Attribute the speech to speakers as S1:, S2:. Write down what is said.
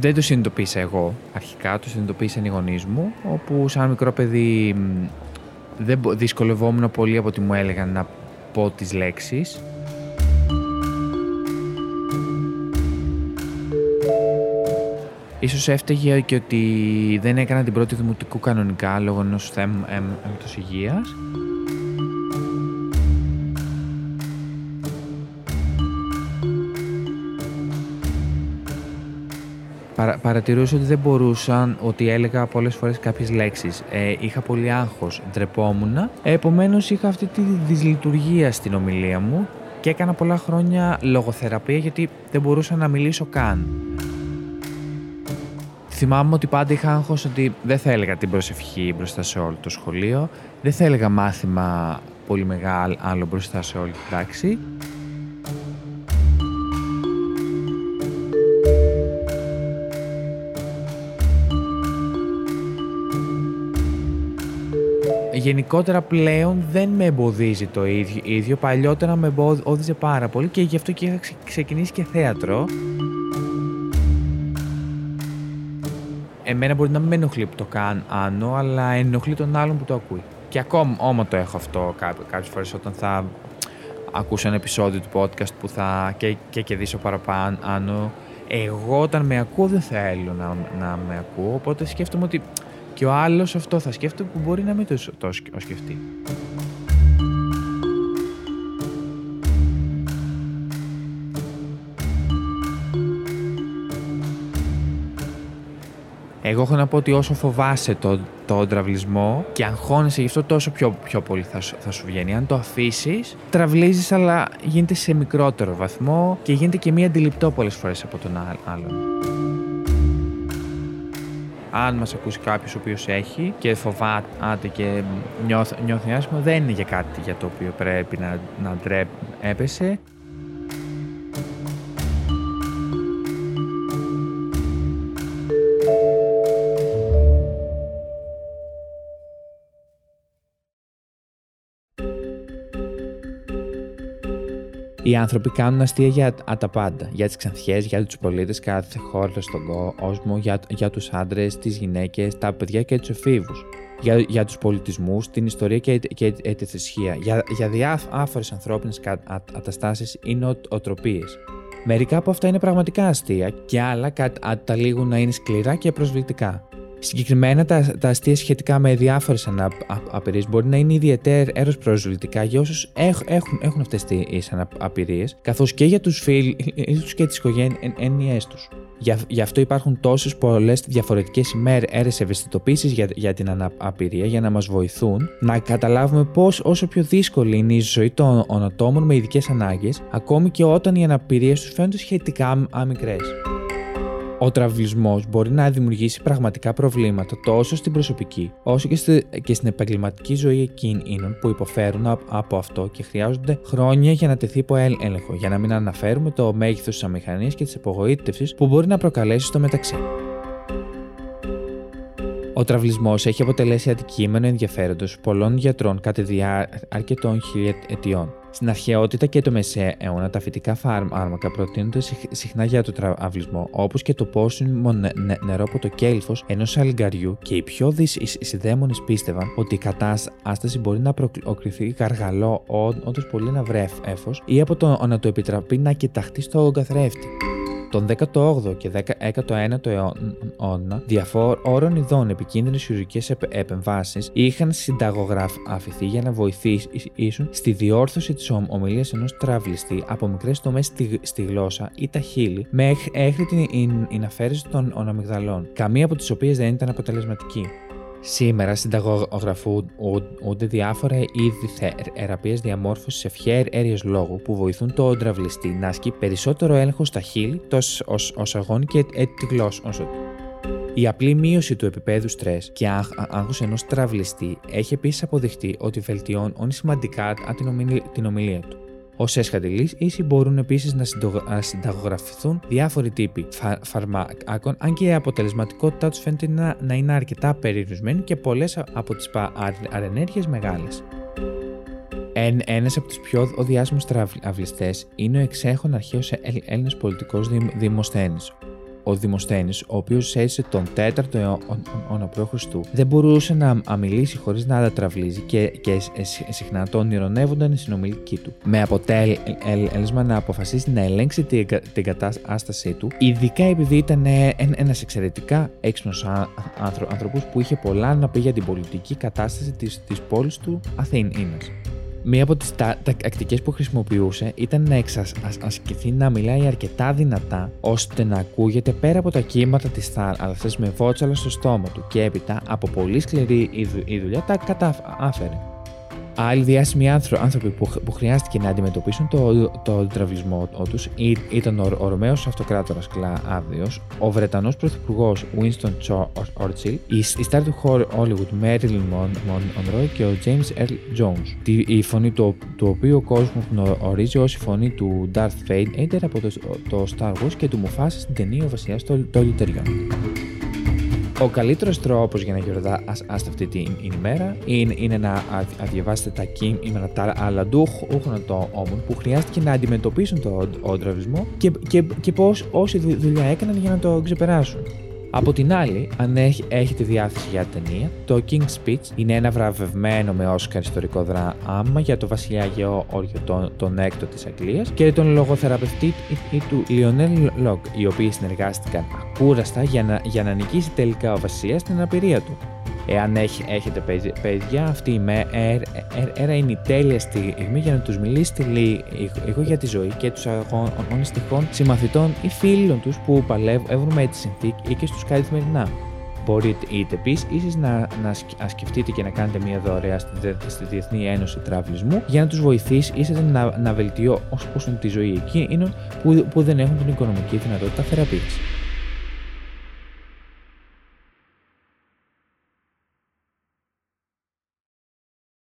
S1: δεν το συνειδητοποίησα εγώ αρχικά, το συνειδητοποίησαν οι γονείς μου, όπου σαν μικρό παιδί δεν δυσκολευόμουν πολύ από ότι μου έλεγαν να πω τις λέξεις. Ίσως έφταιγε και ότι δεν έκανα την πρώτη δημοτικού κανονικά λόγω ενός θέματος υγείας. Παρα, παρατηρούσα ότι δεν μπορούσαν, ότι έλεγα πολλές φορές κάποιες λέξεις. Ε, είχα πολύ άγχος, ντρεπόμουν. Επομένως είχα αυτή τη δυσλειτουργία στην ομιλία μου και έκανα πολλά χρόνια λογοθεραπεία γιατί δεν μπορούσα να μιλήσω καν. Θυμάμαι ότι πάντα είχα άγχος ότι δεν θα έλεγα την προσευχή μπροστά σε όλο το σχολείο, δεν θα έλεγα μάθημα πολύ μεγάλο μπροστά σε όλη την τάξη γενικότερα πλέον δεν με εμποδίζει το ίδιο. ίδιο. Παλιότερα με εμπόδιζε πάρα πολύ και γι' αυτό και είχα ξεκινήσει και θέατρο. Εμένα μπορεί να μην με ενοχλεί που το κάνω άνω, αλλά ενοχλεί τον άλλον που το ακούει. Και ακόμα όμω το έχω αυτό κάποιες φορές όταν θα ακούσω ένα επεισόδιο του podcast που θα και, και κερδίσω παραπάνω. Εγώ όταν με ακούω δεν θέλω να, να με ακούω, οπότε σκέφτομαι ότι και ο άλλος αυτό θα σκέφτεται που μπορεί να μην το, το σκεφτεί. Εγώ έχω να πω ότι όσο φοβάσαι τον το τραυλισμό και αγχώνεσαι γι' αυτό, τόσο πιο, πιο πολύ θα, θα σου βγαίνει. Αν το αφήσεις, τραυλίζεις, αλλά γίνεται σε μικρότερο βαθμό και γίνεται και μη αντιληπτό πολλές φορές από τον άλλον αν μας ακούσει κάποιος ο οποίος έχει και φοβάται και νιώθει, νιώθει άσχημα, δεν είναι για κάτι για το οποίο πρέπει να, να ντρέπεσαι. Οι άνθρωποι κάνουν αστεία για τα πάντα. Για τις ξανθιές, για τους πολίτες κάθε χώρο στον κόσμο, για, για τους άντρες, τις γυναίκες, τα παιδιά και τους εφήβους. Για, για τους πολιτισμούς, την ιστορία και, και, τη θρησκεία. Για, για διάφορε ανθρώπινες καταστάσει ή νοοτροπίε. Μερικά από αυτά είναι πραγματικά αστεία και άλλα καταλήγουν να είναι σκληρά και προσβλητικά. Συγκεκριμένα, τα, τα αστεία σχετικά με διάφορες αναπηρίε μπορεί να είναι ιδιαίτερω προσβλητικά για όσους έχουν, έχουν αυτές τις αναπηρίε, καθώς και για τους φίλους και τις οικογένειέ τους. Γι' αυτό υπάρχουν τόσες πολλές διαφορετικές ημέρε ευαισθητοποίησης για, για την αναπηρία για να μας βοηθούν να καταλάβουμε πώς όσο πιο δύσκολη είναι η ζωή των ατόμων με ειδικές ανάγκες, ακόμη και όταν οι αναπηρίες τους φαίνονται σχετικά μικρέ. Ο τραυλισμός μπορεί να δημιουργήσει πραγματικά προβλήματα τόσο στην προσωπική όσο και, στη, και στην επαγγελματική ζωή εκείνων που υποφέρουν από αυτό και χρειάζονται χρόνια για να τεθεί υπό έλεγχο, για να μην αναφέρουμε το μέγεθος της αμηχανίας και της απογοήτευσης που μπορεί να προκαλέσει στο μεταξύ. Ο τραυλισμός έχει αποτελέσει αντικείμενο ενδιαφέροντος πολλών γιατρών κατά τη διάρκεια των χιλιετιών. Στην αρχαιότητα και το μεσαίωνα, τα φυτικά φάρμακα προτείνονται συχνά για το τραυλισμό, όπως και το πόσιμο νερό από το κέλφος ενός αλγκαριού και οι πιο δυσυνδέμονε πίστευαν ότι η κατάσταση μπορεί να προκριθεί γαργαλό, όντως πολύ ένα βρέφο ή από το να το επιτραπεί να κοιταχτεί στον καθρέφτη. Τον 18ο και 19ο αιώνα, διαφόρων ειδών επικίνδυνες χειρουργικές επεμβάσεις είχαν συνταγογραφηθεί για να βοηθήσουν στη διόρθωση της ομιλίας ενός τραυλιστή από μικρές τομές στη, στη, γλώσσα ή τα χείλη μέχρι την αφαίρεση των αμυγδαλών, καμία από τις οποίες δεν ήταν αποτελεσματική. Σήμερα συνταγογραφούνται διάφορα είδη θεραπείας διαμόρφωσης ευχαίρεια λόγου που βοηθούν τον τραυλιστή να ασκεί περισσότερο έλεγχο στα χείλη, το οσαγόνι και τη γλώσσα του. Η απλή μείωση του επίπεδου στρες και άγχου ενός τραυλιστή έχει επίσης αποδειχτεί ότι βελτιώνει σημαντικά την ομιλία του. Ω έσχατη λύση μπορούν επίσης να συνταγογραφηθούν διάφοροι τύποι φαρμάκων, αν και η αποτελεσματικότητά τους φαίνεται να, να είναι αρκετά περιορισμένη και πολλές από τις παρενέργειε μεγάλες. Ένας από τους πιο διάσημου τραυλιστέ είναι ο εξέχον αρχαίος Έλληνας πολιτικός Δημοσθένης, ο Δημοσθένης, ο οποίος έζησε τον 4ο αιώνα π.Χ., δεν μπορούσε να μιλήσει χωρίς να αντατραυλίζει και, και συχνά τον ηρωνεύονταν οι συνομιλικοί του. Με αποτέλεσμα να αποφασίσει να ελέγξει την, την κατάστασή του, ειδικά επειδή ήταν ένας εξαιρετικά έξυπνος άνθρωπο που είχε πολλά να πει για την πολιτική κατάσταση της πόλης του Αθήνας. Μία από τις τακτικές που χρησιμοποιούσε ήταν να εξασκηθεί να μιλάει αρκετά δυνατά ώστε να ακούγεται πέρα από τα κύματα της θάλασσας με βότσαλα στο στόμα του και έπειτα από πολύ σκληρή η δουλειά τα κατάφερε. Άλλοι διάσημοι άνθρωποι που, που χρειάστηκε να αντιμετωπίσουν το, το τραυλισμό τους ήταν ο, ο Ρωμαίος Αυτοκράτορας Κλάδιο, ο Βρετανός Πρωθυπουργός Winston Churchill, η, η στάρ του Hollywood Marilyn Monroe και ο James Earl Jones. η φωνή του, του οποίου ο κόσμος γνωρίζει ως η φωνή του Darth Vader από το, το Star Wars και του Mufasa στην ταινία Ο Βασιλιάς των Λιτεριών. Ο καλύτερος τρόπος για να γιορτάσετε αυτή την ημέρα είναι, είναι να διαβάσετε τα κείμενα τα αλλαντούχων ατόμων που χρειάστηκε να αντιμετωπίσουν τον οντραυλισμό και, και, και πώ όση δουλειά έκαναν για να το ξεπεράσουν. Από την άλλη, αν έχετε διάθεση για ταινία, το King's Speech είναι ένα βραβευμένο με Όσκαρ ιστορικό δράμα για το βασιλιά Γεώργιο τον, τον έκτο της Αγγλίας και τον λογοθεραπευτή του Λιονέλ Λογκ, οι οποίοι συνεργάστηκαν ακούραστα για να, για να νικήσει τελικά ο βασιλιάς την αναπηρία του. Εάν έχετε παιδιά, αυτή η μέρα είναι η τέλεια στιγμή για να τους μιλήσετε λίγο για τη ζωή και τους αγώνες των συμμαθητών ή φίλων τους που παλεύουν με τη συνθήκη ή και στους καθημερινά. Μπορείτε είτε επίση να, να σκεφτείτε και να κάνετε μια δωρεά στη, στη Διεθνή Ένωση Τραυλισμού για να τους βοηθήσει είτε να, να βελτιώσουν τη ζωή εκείνων που, που δεν έχουν την οικονομική δυνατότητα θεραπείας.